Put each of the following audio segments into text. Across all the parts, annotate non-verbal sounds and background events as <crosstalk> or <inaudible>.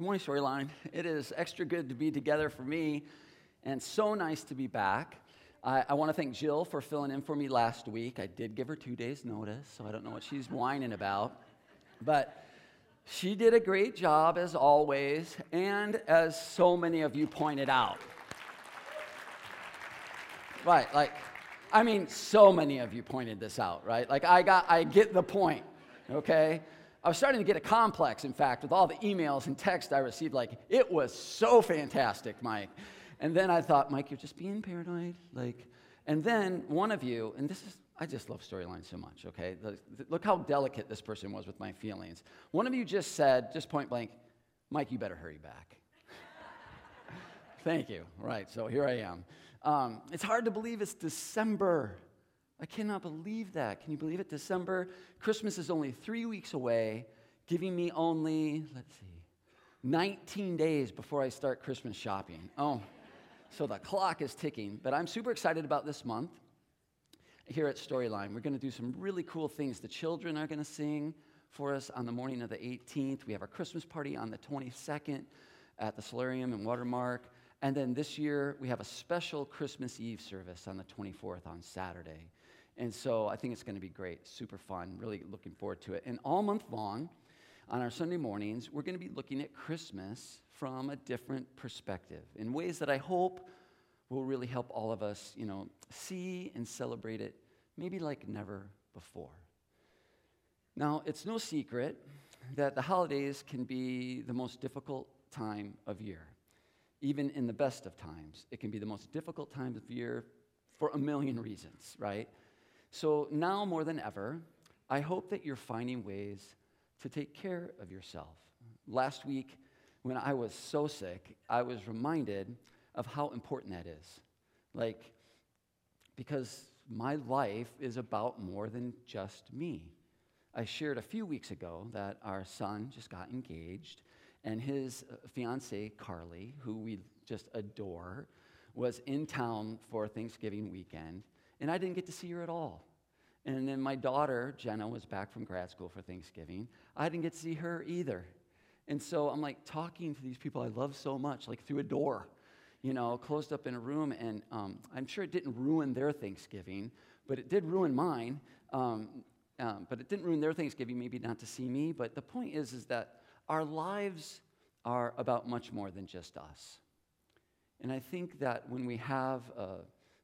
Good morning, Storyline. It is extra good to be together for me and so nice to be back. I, I want to thank Jill for filling in for me last week. I did give her two days' notice, so I don't know what she's whining about. But she did a great job as always, and as so many of you pointed out. Right, like, I mean, so many of you pointed this out, right? Like, I got, I get the point, okay? I was starting to get a complex, in fact, with all the emails and texts I received. Like, it was so fantastic, Mike. And then I thought, Mike, you're just being paranoid. Like, and then one of you, and this is, I just love storylines so much, okay? Look how delicate this person was with my feelings. One of you just said, just point blank, Mike, you better hurry back. <laughs> Thank you. Right, so here I am. Um, it's hard to believe it's December. I cannot believe that. Can you believe it? December, Christmas is only three weeks away, giving me only, let's see, 19 days before I start Christmas shopping. Oh, so the clock is ticking. But I'm super excited about this month here at Storyline. We're going to do some really cool things. The children are going to sing for us on the morning of the 18th. We have our Christmas party on the 22nd at the Solarium in Watermark. And then this year, we have a special Christmas Eve service on the 24th on Saturday. And so I think it's going to be great, super fun, really looking forward to it. And all month long, on our Sunday mornings, we're going to be looking at Christmas from a different perspective in ways that I hope will really help all of us, you know, see and celebrate it maybe like never before. Now, it's no secret that the holidays can be the most difficult time of year. Even in the best of times, it can be the most difficult time of year for a million reasons, right? So now more than ever, I hope that you're finding ways to take care of yourself. Last week, when I was so sick, I was reminded of how important that is. Like, because my life is about more than just me. I shared a few weeks ago that our son just got engaged, and his uh, fiancee, Carly, who we just adore, was in town for Thanksgiving weekend and I didn't get to see her at all. And then my daughter, Jenna, was back from grad school for Thanksgiving. I didn't get to see her either. And so I'm like talking to these people I love so much, like through a door, you know, closed up in a room. And um, I'm sure it didn't ruin their Thanksgiving, but it did ruin mine. Um, um, but it didn't ruin their Thanksgiving, maybe not to see me. But the point is, is that our lives are about much more than just us. And I think that when we have a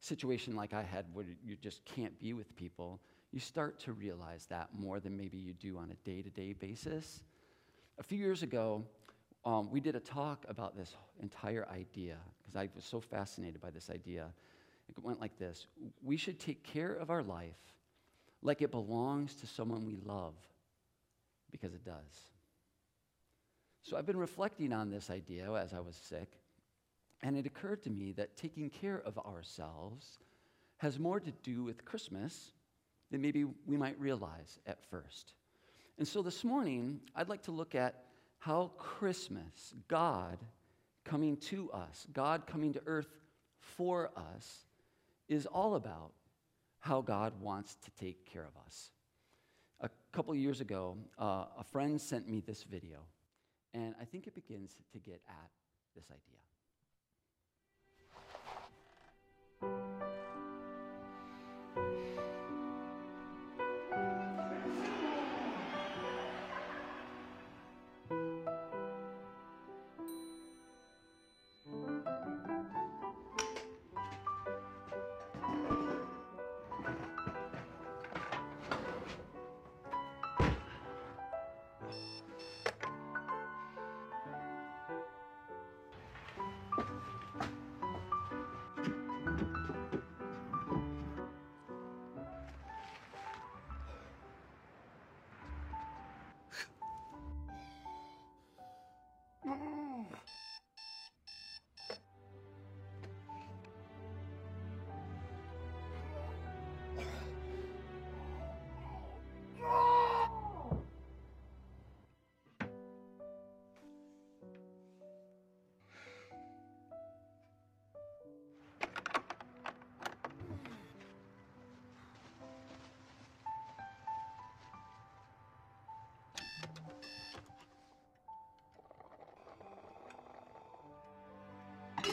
situation like I had where you just can't be with people, you start to realize that more than maybe you do on a day to day basis. A few years ago, um, we did a talk about this entire idea because I was so fascinated by this idea. It went like this We should take care of our life like it belongs to someone we love because it does. So I've been reflecting on this idea as I was sick. And it occurred to me that taking care of ourselves has more to do with Christmas than maybe we might realize at first. And so this morning, I'd like to look at how Christmas, God coming to us, God coming to earth for us, is all about how God wants to take care of us. A couple years ago, uh, a friend sent me this video, and I think it begins to get at this idea.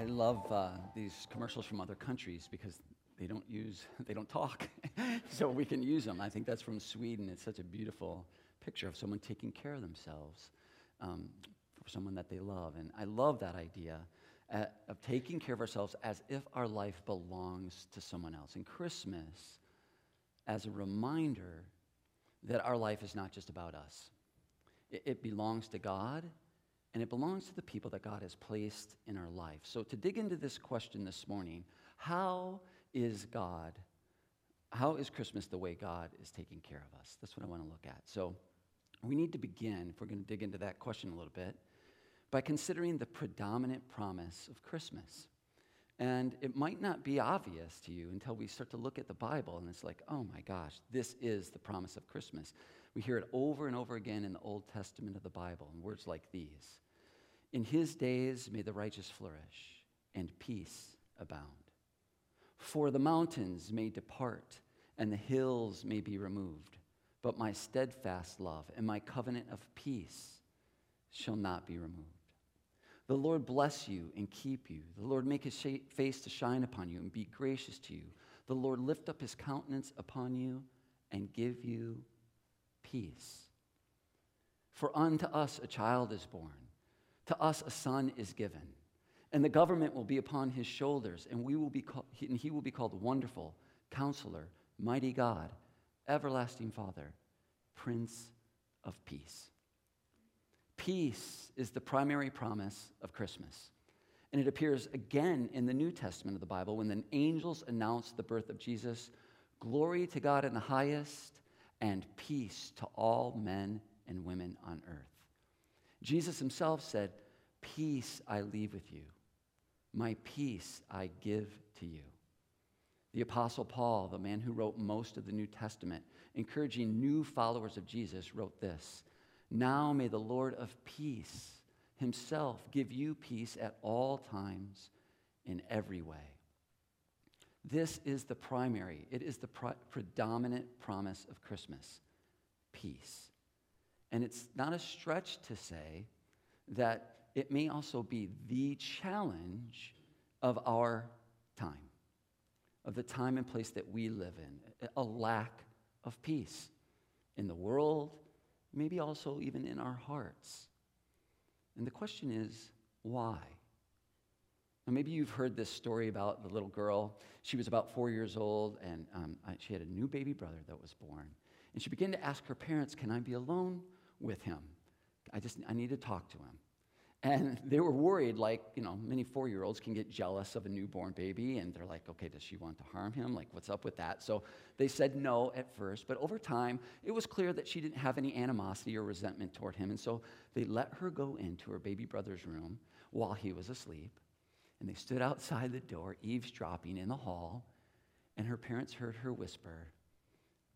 I love uh, these commercials from other countries because they don't use, <laughs> they don't talk. <laughs> so we can use them. I think that's from Sweden. It's such a beautiful picture of someone taking care of themselves um, for someone that they love. And I love that idea uh, of taking care of ourselves as if our life belongs to someone else. And Christmas, as a reminder that our life is not just about us, it, it belongs to God and it belongs to the people that God has placed in our life. So, to dig into this question this morning, how is God, how is Christmas the way God is taking care of us? That's what I want to look at. So, we need to begin, if we're going to dig into that question a little bit, by considering the predominant promise of Christmas. And it might not be obvious to you until we start to look at the Bible and it's like, oh my gosh, this is the promise of Christmas. We hear it over and over again in the Old Testament of the Bible in words like these In his days may the righteous flourish and peace abound. For the mountains may depart and the hills may be removed, but my steadfast love and my covenant of peace shall not be removed. The Lord bless you and keep you. The Lord make his face to shine upon you and be gracious to you. The Lord lift up his countenance upon you and give you peace. For unto us a child is born, to us a son is given, and the government will be upon his shoulders, and, we will be call- and he will be called Wonderful, Counselor, Mighty God, Everlasting Father, Prince of Peace. Peace is the primary promise of Christmas. And it appears again in the New Testament of the Bible when the angels announce the birth of Jesus glory to God in the highest, and peace to all men and women on earth. Jesus himself said, Peace I leave with you, my peace I give to you. The Apostle Paul, the man who wrote most of the New Testament, encouraging new followers of Jesus, wrote this now may the Lord of peace himself give you peace at all times in every way. This is the primary, it is the pre- predominant promise of Christmas peace. And it's not a stretch to say that it may also be the challenge of our time, of the time and place that we live in, a lack of peace in the world maybe also even in our hearts. And the question is, why? Now, maybe you've heard this story about the little girl. She was about four years old, and um, she had a new baby brother that was born. And she began to ask her parents, Can I be alone with him? I just, I need to talk to him. And they were worried, like, you know, many four year olds can get jealous of a newborn baby, and they're like, okay, does she want to harm him? Like, what's up with that? So they said no at first, but over time, it was clear that she didn't have any animosity or resentment toward him. And so they let her go into her baby brother's room while he was asleep. And they stood outside the door, eavesdropping in the hall, and her parents heard her whisper,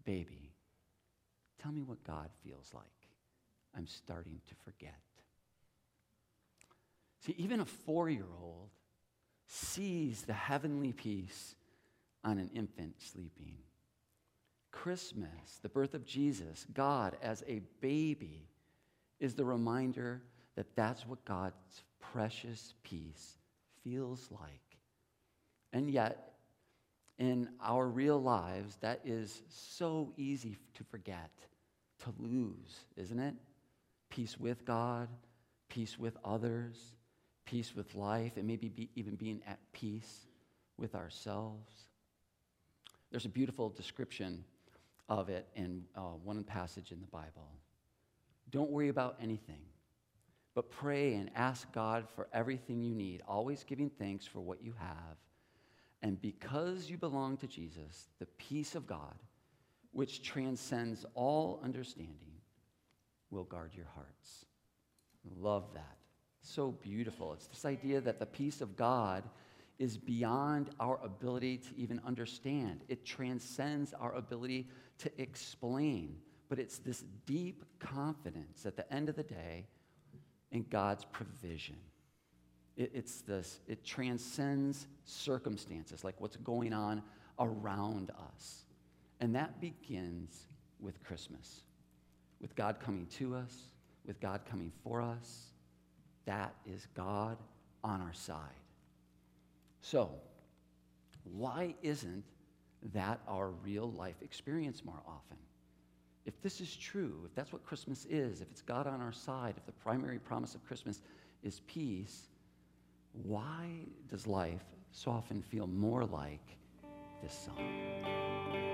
Baby, tell me what God feels like. I'm starting to forget. See, even a four year old sees the heavenly peace on an infant sleeping. Christmas, the birth of Jesus, God as a baby, is the reminder that that's what God's precious peace feels like. And yet, in our real lives, that is so easy to forget, to lose, isn't it? Peace with God, peace with others, peace with life, and maybe be, even being at peace with ourselves. There's a beautiful description of it in uh, one passage in the Bible. Don't worry about anything, but pray and ask God for everything you need, always giving thanks for what you have. And because you belong to Jesus, the peace of God, which transcends all understanding, will guard your hearts. Love that. So beautiful. It's this idea that the peace of God is beyond our ability to even understand, it transcends our ability to explain. But it's this deep confidence at the end of the day in God's provision. It, it's this, it transcends circumstances, like what's going on around us. And that begins with Christmas, with God coming to us, with God coming for us. That is God on our side. So, why isn't that our real life experience more often? If this is true, if that's what Christmas is, if it's God on our side, if the primary promise of Christmas is peace, why does life so often feel more like this song?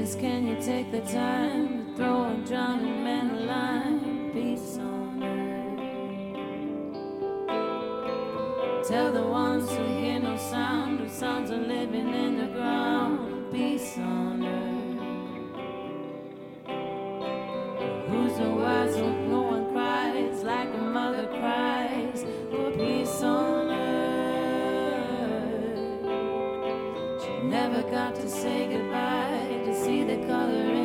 Can you take the time to throw a drowning man a line? Peace on earth. Tell the ones who hear no sound, whose sons are living in the ground. Peace on earth. Who's the wise when no one cries like a mother cries for peace on earth? She never got to say goodbye color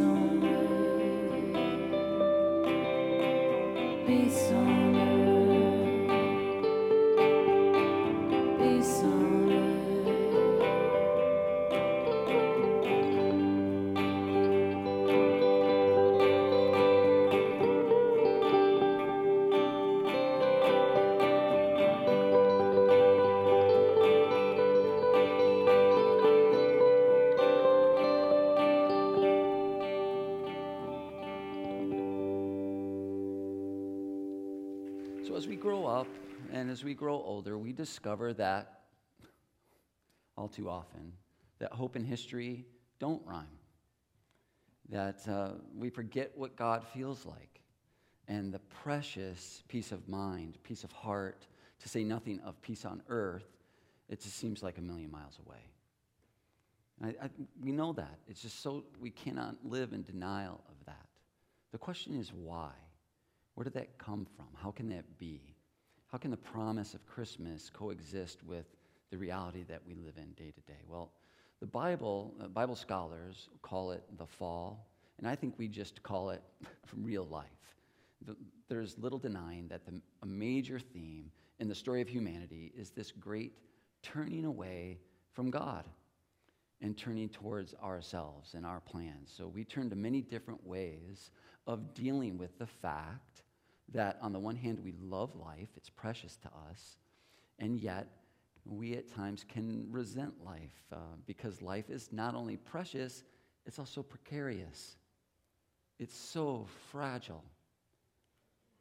earth. Peace on as we grow older, we discover that all too often that hope and history don't rhyme. That uh, we forget what God feels like and the precious peace of mind, peace of heart, to say nothing of peace on earth, it just seems like a million miles away. I, I, we know that. It's just so, we cannot live in denial of that. The question is why? Where did that come from? How can that be? How can the promise of Christmas coexist with the reality that we live in day to day? Well, the Bible, uh, Bible scholars call it the fall, and I think we just call it <laughs> real life. The, there's little denying that the, a major theme in the story of humanity is this great turning away from God and turning towards ourselves and our plans. So we turn to many different ways of dealing with the fact that, on the one hand, we love life, it's precious to us, and yet we at times can resent life uh, because life is not only precious, it's also precarious. It's so fragile.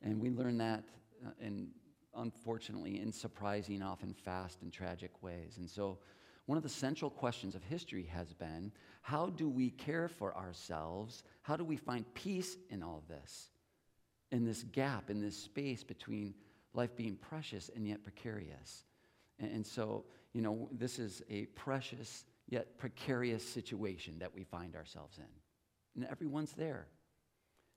And we learn that uh, in, unfortunately, in surprising, often fast and tragic ways. And so, one of the central questions of history has been how do we care for ourselves? How do we find peace in all this? In this gap, in this space between life being precious and yet precarious. And, and so, you know, this is a precious yet precarious situation that we find ourselves in. And everyone's there.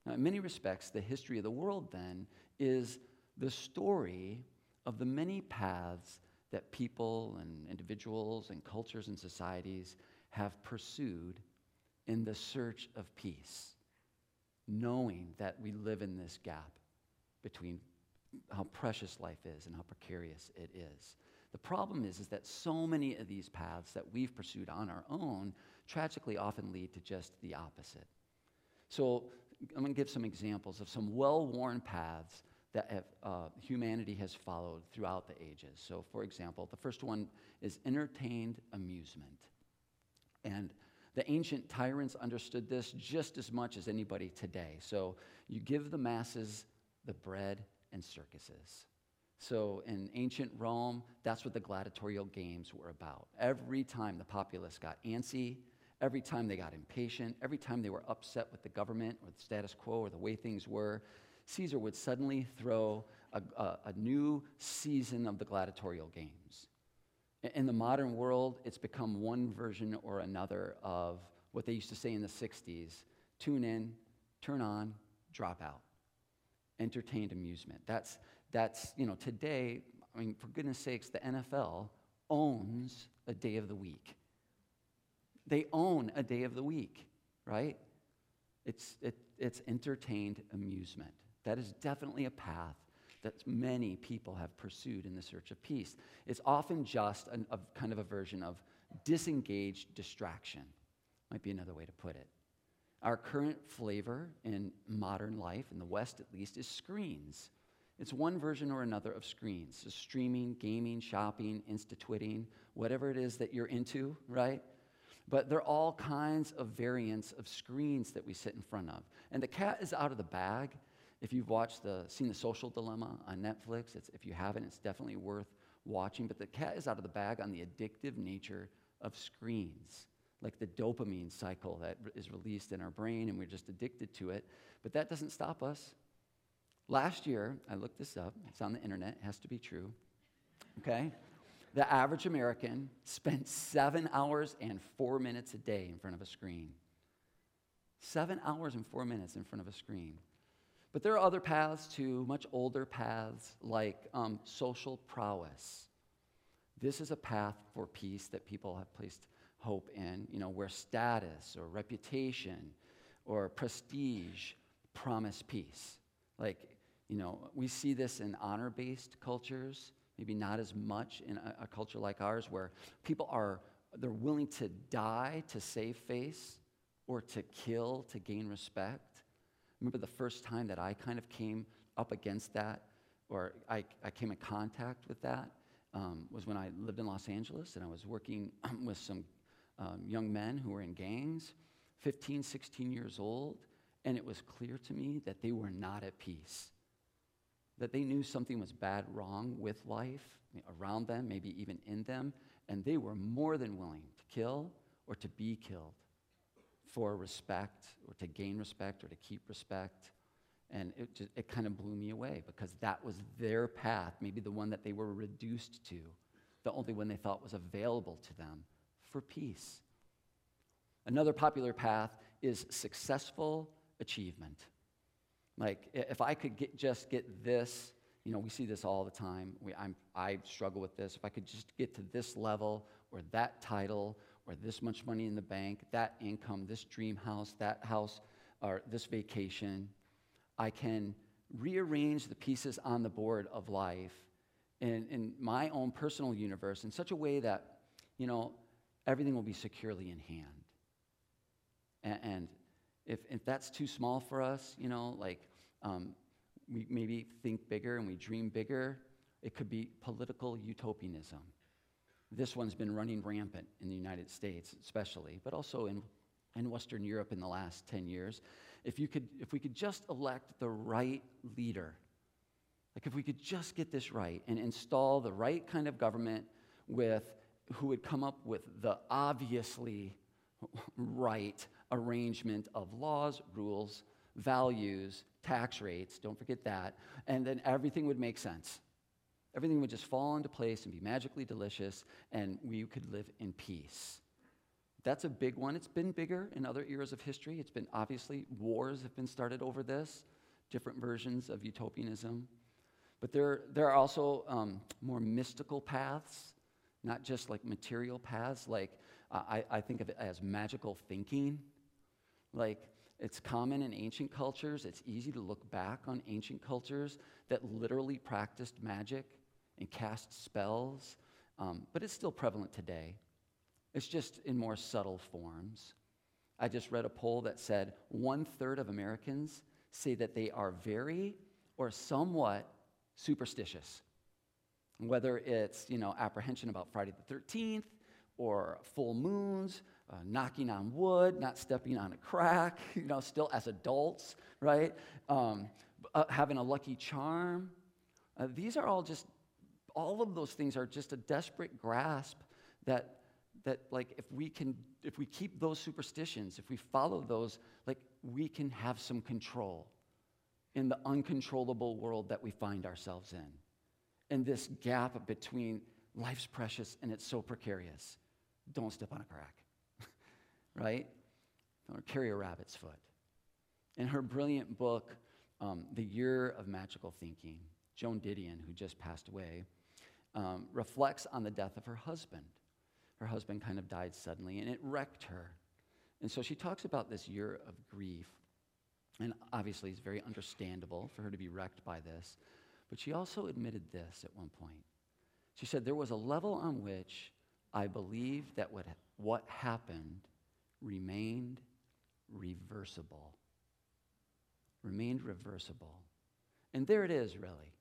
Now, in many respects, the history of the world then is the story of the many paths that people and individuals and cultures and societies have pursued in the search of peace, knowing that we live in this gap between how precious life is and how precarious it is. The problem is, is that so many of these paths that we've pursued on our own tragically often lead to just the opposite. So I'm going to give some examples of some well worn paths that have, uh, humanity has followed throughout the ages. So, for example, the first one is entertained amusement. And the ancient tyrants understood this just as much as anybody today. So, you give the masses the bread and circuses. So, in ancient Rome, that's what the gladiatorial games were about. Every time the populace got antsy, every time they got impatient, every time they were upset with the government or the status quo or the way things were, Caesar would suddenly throw a, a, a new season of the gladiatorial games. In- the modern world, it's become one version or another of what they used to say in the 60s tune in, turn on, drop out. Entertained amusement. That's, that's, you know, today, I mean, for goodness sakes, the NFL owns a day of the week. They own a day of the week, right? It's, it, it's entertained amusement. That is definitely a path that many people have pursued in the search of peace. It's often just an, a kind of a version of disengaged distraction, might be another way to put it. Our current flavor in modern life, in the West at least, is screens. It's one version or another of screens. So streaming, gaming, shopping, insta-twitting, whatever it is that you're into, right? But there are all kinds of variants of screens that we sit in front of. And the cat is out of the bag. If you've watched the, seen The Social Dilemma on Netflix, if you haven't, it's definitely worth watching. But the cat is out of the bag on the addictive nature of screens, like the dopamine cycle that is released in our brain, and we're just addicted to it. But that doesn't stop us. Last year, I looked this up, it's on the internet, it has to be true. okay? The average American spent seven hours and four minutes a day in front of a screen. Seven hours and four minutes in front of a screen. But there are other paths too, much older paths like um, social prowess. This is a path for peace that people have placed hope in, you know, where status or reputation or prestige promise peace. Like, you know, we see this in honor based cultures, maybe not as much in a, a, culture like ours where people are, they're willing to die to save face or to kill to gain respect. Remember the first time that I kind of came up against that or I, I came in contact with that um, was when I lived in Los Angeles and I was working <clears throat> with some um, young men who were in gangs, 15, 16 years old, and it was clear to me that they were not at peace. That they knew something was bad, wrong with life around them, maybe even in them, and they were more than willing to kill or to be killed for respect or to gain respect or to keep respect. And it, just, it kind of blew me away because that was their path, maybe the one that they were reduced to, the only one they thought was available to them for peace. Another popular path is successful achievement. Like, if I could get, just get this, you know, we see this all the time. We, i struggle with this. If I could just get to this level or that title or this much money in the bank, that income, this dream house, that house, or this vacation, I can rearrange the pieces on the board of life in, in my own personal universe in such a way that, you know, everything will be securely in hand. And, and if, if that's too small for us, you know, like um, we maybe think bigger and we dream bigger, it could be political utopianism. This one's been running rampant in the United States, especially, but also in, in Western Europe in the last 10 years. If, you could, if we could just elect the right leader, like if we could just get this right and install the right kind of government with who would come up with the obviously right arrangement of laws, rules, values, tax rates, don't forget that, and then everything would make sense. Everything would just fall into place and be magically delicious, and we could live in peace. That's a big one. It's been bigger in other eras of history. It's been obviously, wars have been started over this, different versions of utopianism. But there, there are also um, more mystical paths not just like material paths, like uh, I, I think of it as magical thinking. Like it's common in ancient cultures. It's easy to look back on ancient cultures that literally practiced magic and cast spells, um, but it's still prevalent today. It's just in more subtle forms. I just read a poll that said one third of Americans say that they are very or somewhat superstitious whether it's you know apprehension about Friday the 13th or full moons, uh, knocking on wood, not stepping on a crack, <laughs> you know, still as adults, right? Um, uh, having a lucky charm. Uh, these are all just, all of those things are just a desperate grasp that, that like, if we can, if we keep those superstitions, if we follow those, like, we can have some control in the uncontrollable world that we find ourselves in in this gap between life's precious and it's so precarious. Don't step on a crack, <laughs> right? Or carry a rabbit's foot. In her brilliant book, um, The Year of Magical Thinking, Joan Didion, who just passed away, um, reflects on the death of her husband. Her husband kind of died suddenly, and it wrecked her. And so she talks about this year of grief. And obviously, it's very understandable for her to be wrecked by this. But she also admitted this at one point. She said, There was a level on which I believed that what, what happened remained reversible. Remained reversible. And there it is, really.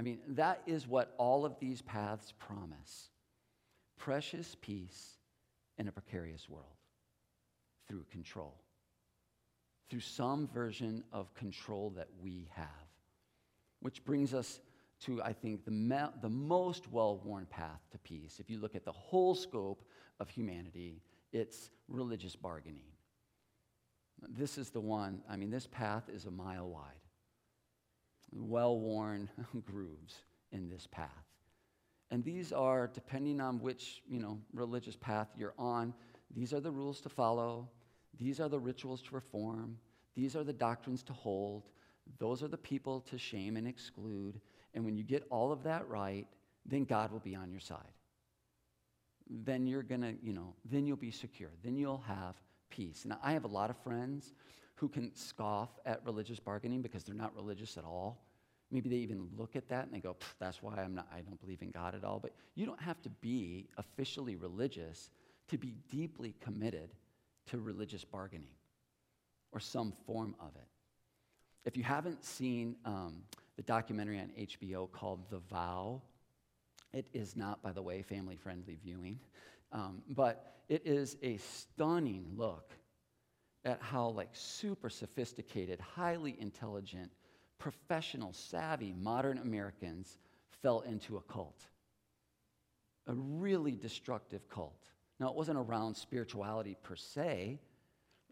I mean, that is what all of these paths promise precious peace in a precarious world through control, through some version of control that we have. Which brings us to, I think, the, me- the most well worn path to peace. If you look at the whole scope of humanity, it's religious bargaining. This is the one, I mean, this path is a mile wide. Well worn <laughs> grooves in this path. And these are, depending on which, you know, religious path you're on, these are the rules to follow. These are the rituals to perform. These are the doctrines to hold. Those are the people to shame and exclude. And when you get all of that right, then God will be on your side. Then you're going to, you know, then you'll be secure. Then you'll have peace. And I have a lot of friends who can scoff at religious bargaining because they're not religious at all. Maybe they even look at that and they go, that's why I'm not, I don't believe in God at all. But you don't have to be officially religious to be deeply committed to religious bargaining or some form of it. If you haven't seen um, the documentary on HBO called The Vow, it is not, by the way, family friendly viewing, um, but it is a stunning look at how, like, super sophisticated, highly intelligent, professional, savvy modern Americans fell into a cult. A really destructive cult. Now, it wasn't around spirituality per se,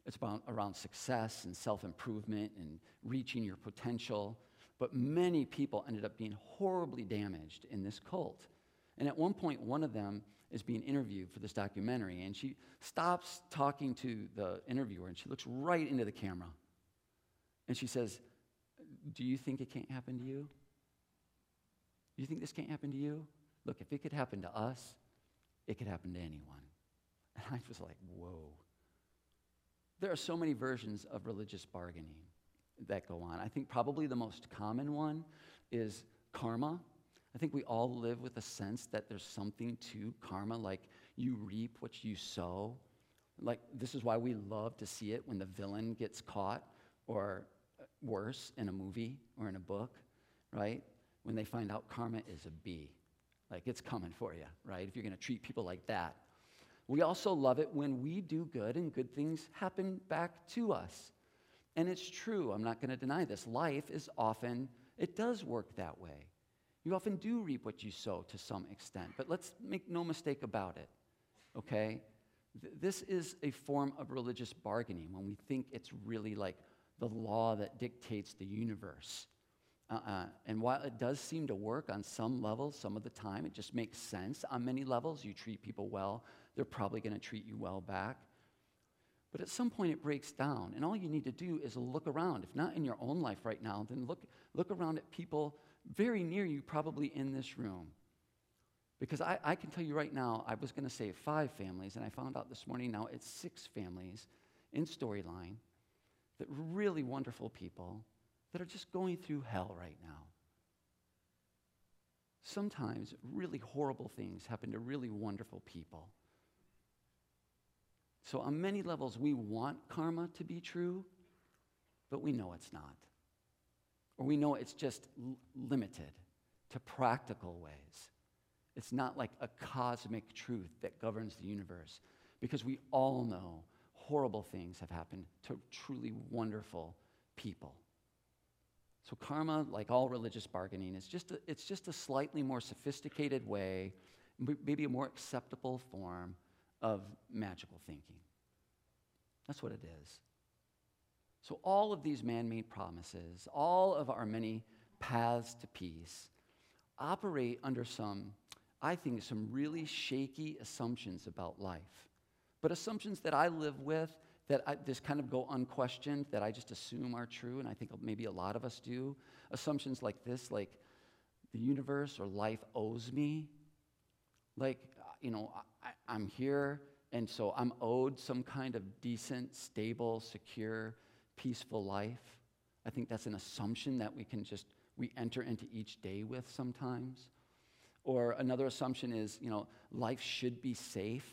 it's about, around success and self improvement and reaching your potential. But many people ended up being horribly damaged in this cult. And at one point, one of them is being interviewed for this documentary, and she stops talking to the interviewer and she looks right into the camera. And she says, Do you think it can't happen to you? Do you think this can't happen to you? Look, if it could happen to us, it could happen to anyone. And I was like, Whoa. There are so many versions of religious bargaining that go on. I think probably the most common one is karma. I think we all live with a sense that there's something to karma, like you reap what you sow. Like, this is why we love to see it when the villain gets caught, or uh, worse, in a movie or in a book, right? When they find out karma is a bee. Like, it's coming for you, right? If you're going to treat people like that. We also love it when we do good and good things happen back to us. And it's true, I'm not going to deny this. Life is often, it does work that way. You often do reap what you sow to some extent, but let's make no mistake about it, okay? Th- this is a form of religious bargaining when we think it's really like the law that dictates the universe. Uh-uh. And while it does seem to work on some levels, some of the time, it just makes sense on many levels. You treat people well, they're probably going to treat you well back. But at some point, it breaks down, and all you need to do is look around. If not in your own life right now, then look, look around at people very near you, probably in this room. Because I, I can tell you right now, I was going to say five families, and I found out this morning now it's six families in Storyline that really wonderful people that are just going through hell right now. Sometimes really horrible things happen to really wonderful people. So, on many levels, we want karma to be true, but we know it's not. Or we know it's just limited to practical ways. It's not like a cosmic truth that governs the universe, because we all know horrible things have happened to truly wonderful people. So karma, like all religious bargaining, is just a, it's just a slightly more sophisticated way, maybe a more acceptable form of magical thinking. That's what it is. So, all of these man made promises, all of our many paths to peace, operate under some, I think, some really shaky assumptions about life. But assumptions that I live with, that I, just kind of go unquestioned, that I just assume are true, and I think maybe a lot of us do. Assumptions like this, like the universe or life owes me. Like, you know, I, I'm here, and so I'm owed some kind of decent, stable, secure, peaceful life. I think that's an assumption that we can just we enter into each day with sometimes. Or another assumption is, you know, life should be safe.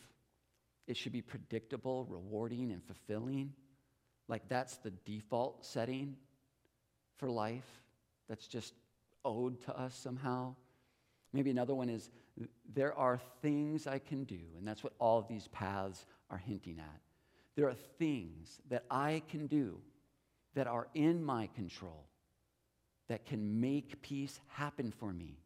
It should be predictable, rewarding, and fulfilling. Like that's the default setting for life. That's just owed to us somehow. Maybe another one is there are things I can do, and that's what all these paths are hinting at. There are things that I can do that are in my control that can make peace happen for me,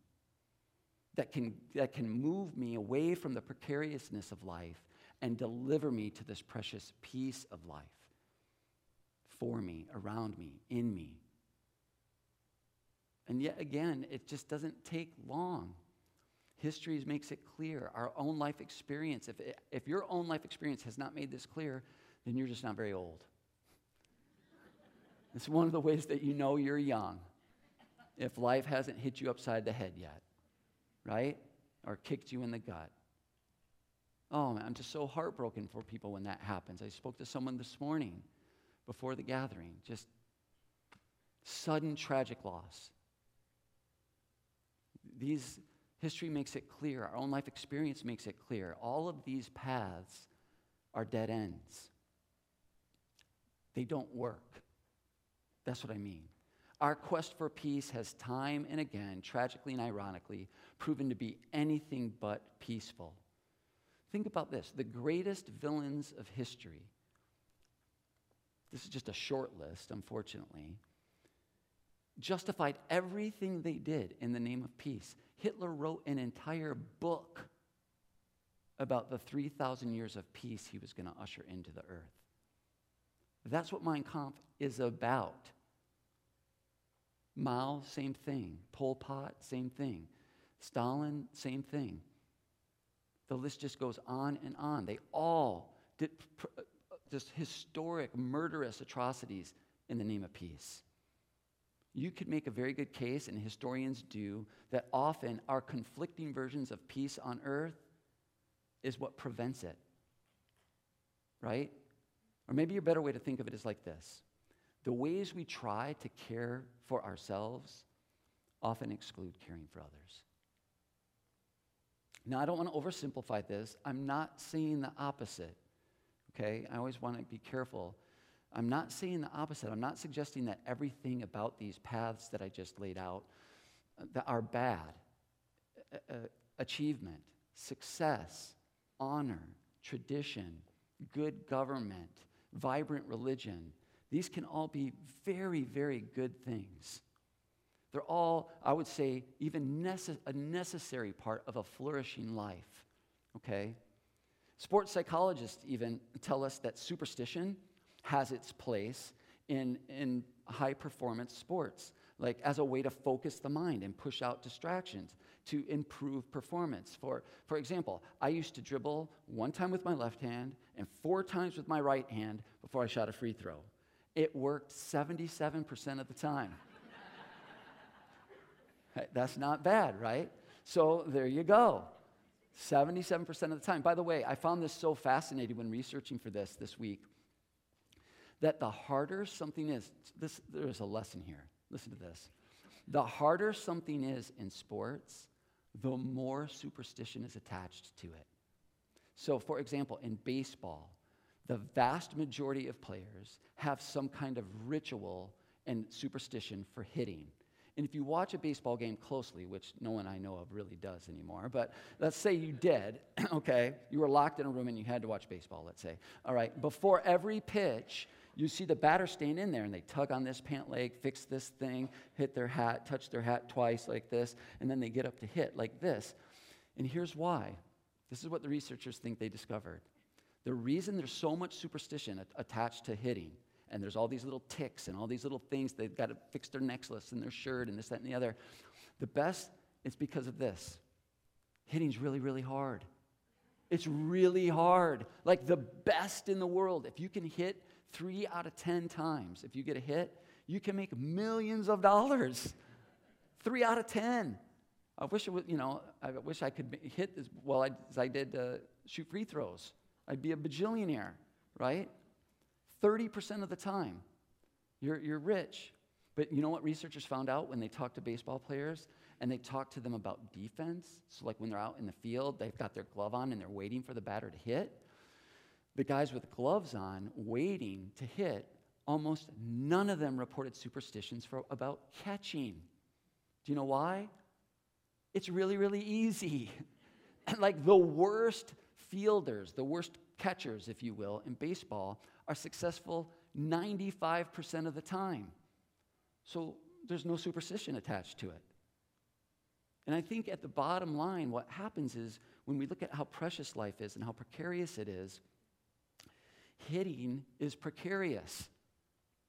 that can, that can move me away from the precariousness of life and deliver me to this precious peace of life for me, around me, in me. And yet again, it just doesn't take long. History makes it clear. Our own life experience, if, it, if your own life experience has not made this clear, then you're just not very old. It's one of the ways that you know you're young if life hasn't hit you upside the head yet, right? Or kicked you in the gut. Oh, man, I'm just so heartbroken for people when that happens. I spoke to someone this morning before the gathering, just sudden tragic loss. These history makes it clear, our own life experience makes it clear. All of these paths are dead ends. They don't work. That's what I mean. Our quest for peace has time and again, tragically and ironically, proven to be anything but peaceful. Think about this the greatest villains of history, this is just a short list, unfortunately, justified everything they did in the name of peace. Hitler wrote an entire book about the 3,000 years of peace he was going to usher into the earth. That's what Mein Kampf is about. Mao, same thing. Pol Pot, same thing. Stalin, same thing. The list just goes on and on. They all did uh, just historic, murderous atrocities in the name of peace. You could make a very good case, and historians do, that often our conflicting versions of peace on earth is what prevents it. Right? Or maybe a better way to think of it is like this the ways we try to care for ourselves often exclude caring for others. Now, I don't want to oversimplify this. I'm not saying the opposite, okay? I always want to be careful. I'm not saying the opposite. I'm not suggesting that everything about these paths that I just laid out uh, that are bad. Uh, achievement, success, honor, tradition, good government, vibrant religion, these can all be very, very good things. They're all, I would say, even a necessary part of a flourishing life, okay? Sports psychologists even tell us that superstition has its place in, in high performance sports, like as a way to focus the mind and push out distractions to improve performance. For, for example, I used to dribble one time with my left hand and four times with my right hand before I shot a free throw. It worked 77% of the time. <laughs> That's not bad, right? So there you go. 77% of the time. By the way, I found this so fascinating when researching for this this week that the harder something is, this, there's a lesson here. Listen to this. The harder something is in sports, the more superstition is attached to it. So, for example, in baseball, the vast majority of players have some kind of ritual and superstition for hitting. And if you watch a baseball game closely, which no one I know of really does anymore, but let's say you did, <clears throat> okay, you were locked in a room and you had to watch baseball, let's say. All right, before every pitch, you see the batter stand in there and they tug on this pant leg, fix this thing, hit their hat, touch their hat twice like this, and then they get up to hit like this. And here's why. This is what the researchers think they discovered. The reason there's so much superstition attached to hitting, and there's all these little ticks and all these little things, they've got to fix their necklace and their shirt and this, that, and the other. The best, is because of this. Hitting's really, really hard. It's really hard. Like the best in the world. If you can hit three out of 10 times, if you get a hit, you can make millions of dollars. Three out of 10. I wish it was, you know, I wish I could hit as well as I did uh, shoot free throws. I'd be a bajillionaire, right? 30% of the time, you're, you're rich. But you know what researchers found out when they talked to baseball players and they talked to them about defense? So, like when they're out in the field, they've got their glove on and they're waiting for the batter to hit. The guys with gloves on, waiting to hit, almost none of them reported superstitions for, about catching. Do you know why? It's really, really easy. <laughs> like the worst fielders, the worst catchers, if you will, in baseball, are successful 95% of the time. So there's no superstition attached to it. And I think at the bottom line, what happens is when we look at how precious life is and how precarious it is, hitting is precarious,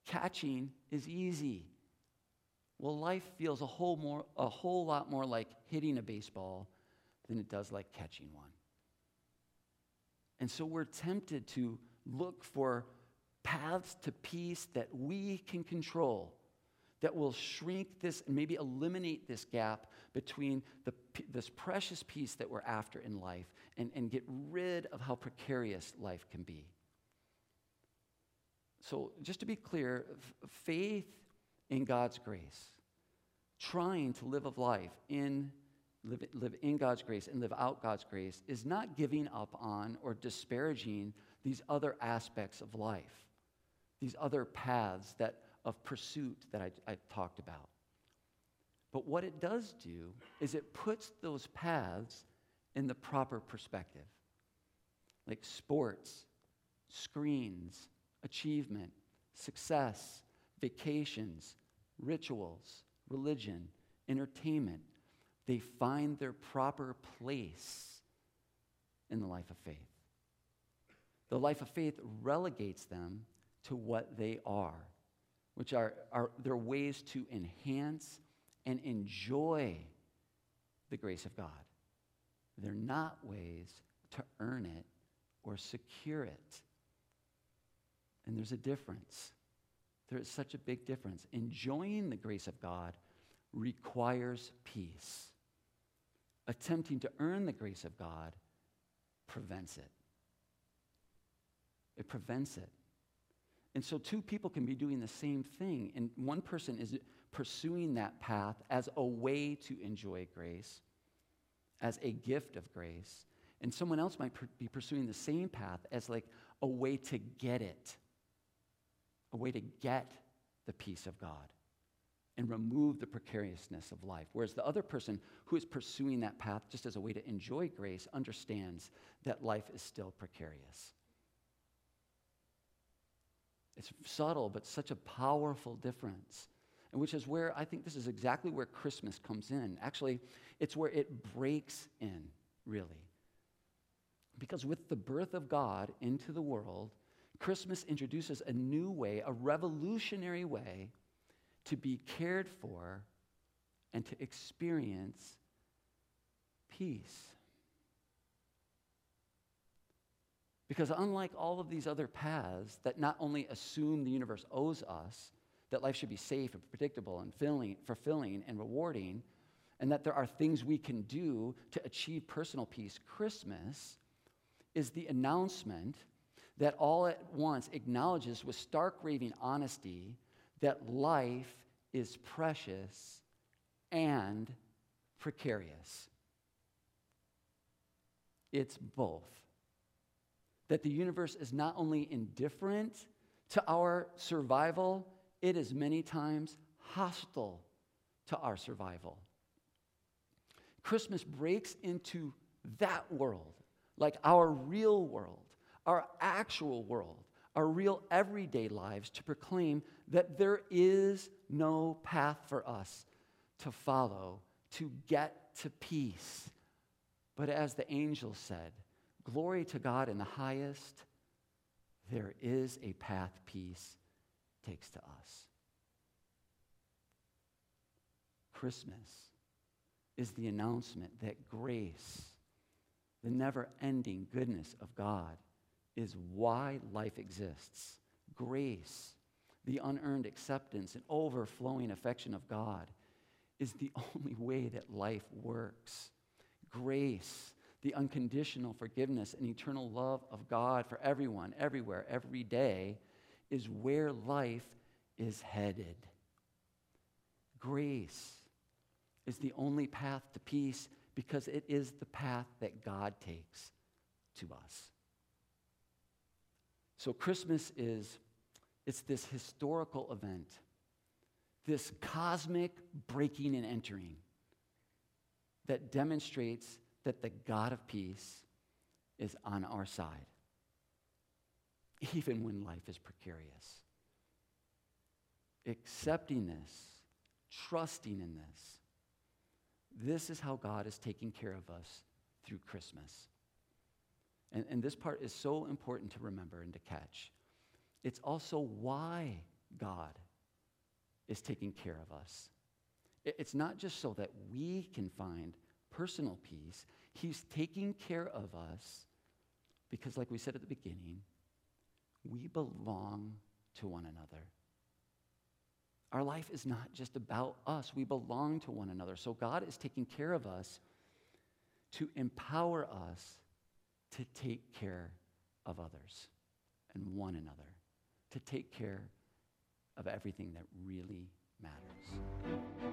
catching is easy. Well, life feels a whole, more, a whole lot more like hitting a baseball than it does like catching one. And so we're tempted to look for paths to peace that we can control, that will shrink this and maybe eliminate this gap between the, this precious peace that we're after in life and, and get rid of how precarious life can be. So, just to be clear, faith in God's grace, trying to live a life in live, live in God's grace and live out God's grace is not giving up on or disparaging these other aspects of life, these other paths that, of pursuit that I, I talked about. But what it does do is it puts those paths in the proper perspective, like sports, screens, achievement, success, vacations, rituals, religion, entertainment, they find their proper place in the life of faith. The life of faith relegates them to what they are, which are, are their ways to enhance and enjoy the grace of God. They're not ways to earn it or secure it. And there's a difference. There is such a big difference. Enjoying the grace of God requires peace. Attempting to earn the grace of God prevents it. It prevents it. And so, two people can be doing the same thing, and one person is pursuing that path as a way to enjoy grace, as a gift of grace, and someone else might be pursuing the same path as like a way to get it, a way to get the peace of God and remove the precariousness of life. Whereas the other person who is pursuing that path just as a way to enjoy grace understands that life is still precarious. It's subtle, but such a powerful difference. And which is where I think this is exactly where Christmas comes in. Actually, it's where it breaks in, really. Because with the birth of God into the world, Christmas introduces a new way, a revolutionary way to be cared for and to experience peace. Because unlike all of these other paths that not only assume the universe owes us, that life should be safe and predictable and filling, fulfilling and rewarding, and that there are things we can do to achieve personal peace, Christmas is the announcement that all at once acknowledges with stark raving honesty that life is precious and precarious. It's both. That the universe is not only indifferent to our survival, it is many times hostile to our survival. Christmas breaks into that world, like our real world, our actual world, our real everyday lives to proclaim that there is no path for us to follow to get to peace. But as the angel said, glory to God in the highest, there is a path peace takes to us. Christmas is the announcement that grace, the never ending goodness of God, is why life exists. Grace, the unearned acceptance and overflowing affection of God, is the <laughs> only way that life works. Grace, the unconditional forgiveness and eternal love of God for everyone, everywhere, every day, is where life is headed. Grace is the only path to peace because it is the path that God takes to us. So Christmas is it's this historical event, this cosmic breaking and entering that demonstrates that the God of peace is on our side, even when life is precarious. Accepting this, trusting in this, this is how God is taking care of us through Christmas. And, and this part is so important to remember and to catch. It's also why God is taking care of us. It's not just so that we can find personal peace. He's taking care of us because, like we said at the beginning, we belong to one another. Our life is not just about us, we belong to one another. So God is taking care of us to empower us to take care of others and one another, to take care of everything that really matters.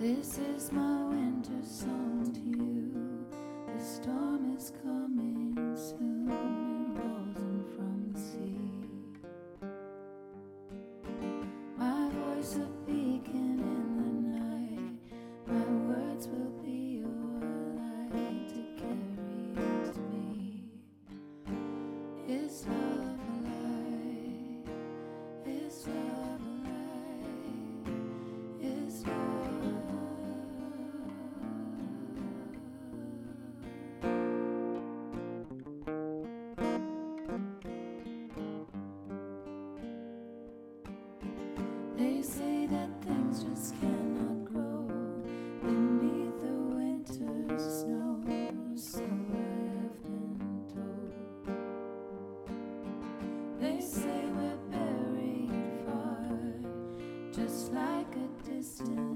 This is my winter song to you. Just like a distant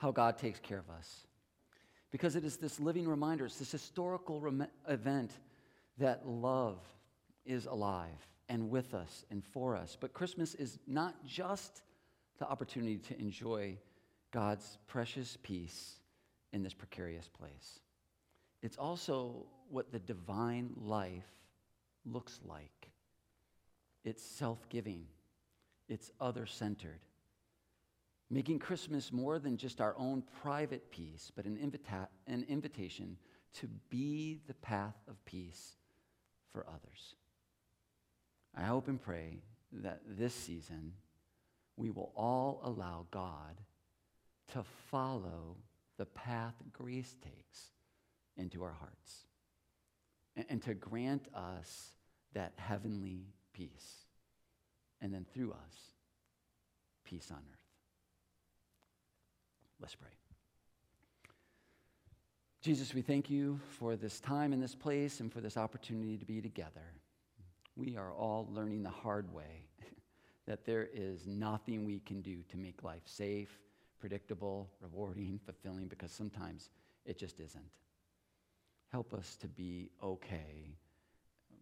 how God takes care of us. Because it is this living reminder, it's this historical rem- event that love is alive and with us and for us. But Christmas is not just the opportunity to enjoy God's precious peace in this precarious place, it's also what the divine life looks like. It's self giving, it's other centered making Christmas more than just our own private peace, but an, invita- an invitation to be the path of peace for others. I hope and pray that this season we will all allow God to follow the path grace takes into our hearts and, and to grant us that heavenly peace. And then through us, peace on earth. Let's pray. Jesus, we thank you for this time in this place and for this opportunity to be together. We are all learning the hard way <laughs> that there is nothing we can do to make life safe, predictable, rewarding, <laughs> fulfilling, because sometimes it just isn't. Help us to be okay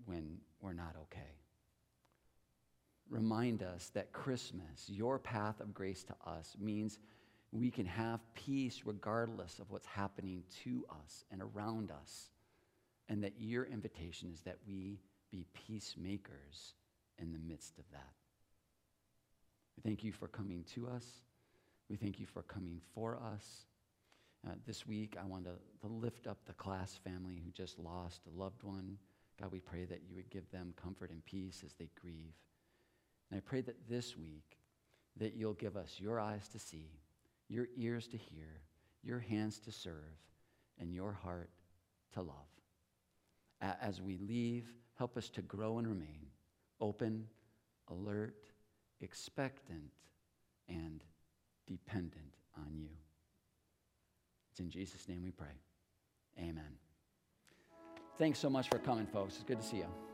when we're not okay. Remind us that Christmas, your path of grace to us, means we can have peace regardless of what's happening to us and around us. And that your invitation is that we be peacemakers in the midst of that. We thank you for coming to us. We thank you for coming for us. Uh, this week, I want to, to lift up the class family who just lost a loved one. God, we pray that you would give them comfort and peace as they grieve. And I pray that this week, that you'll give us your eyes to see your ears to hear, your hands to serve, and your heart to love. As we leave, help us to grow and remain open, alert, expectant, and dependent on you. It's in Jesus' name we pray. Amen. Thanks so much for coming, folks. It's good to see you.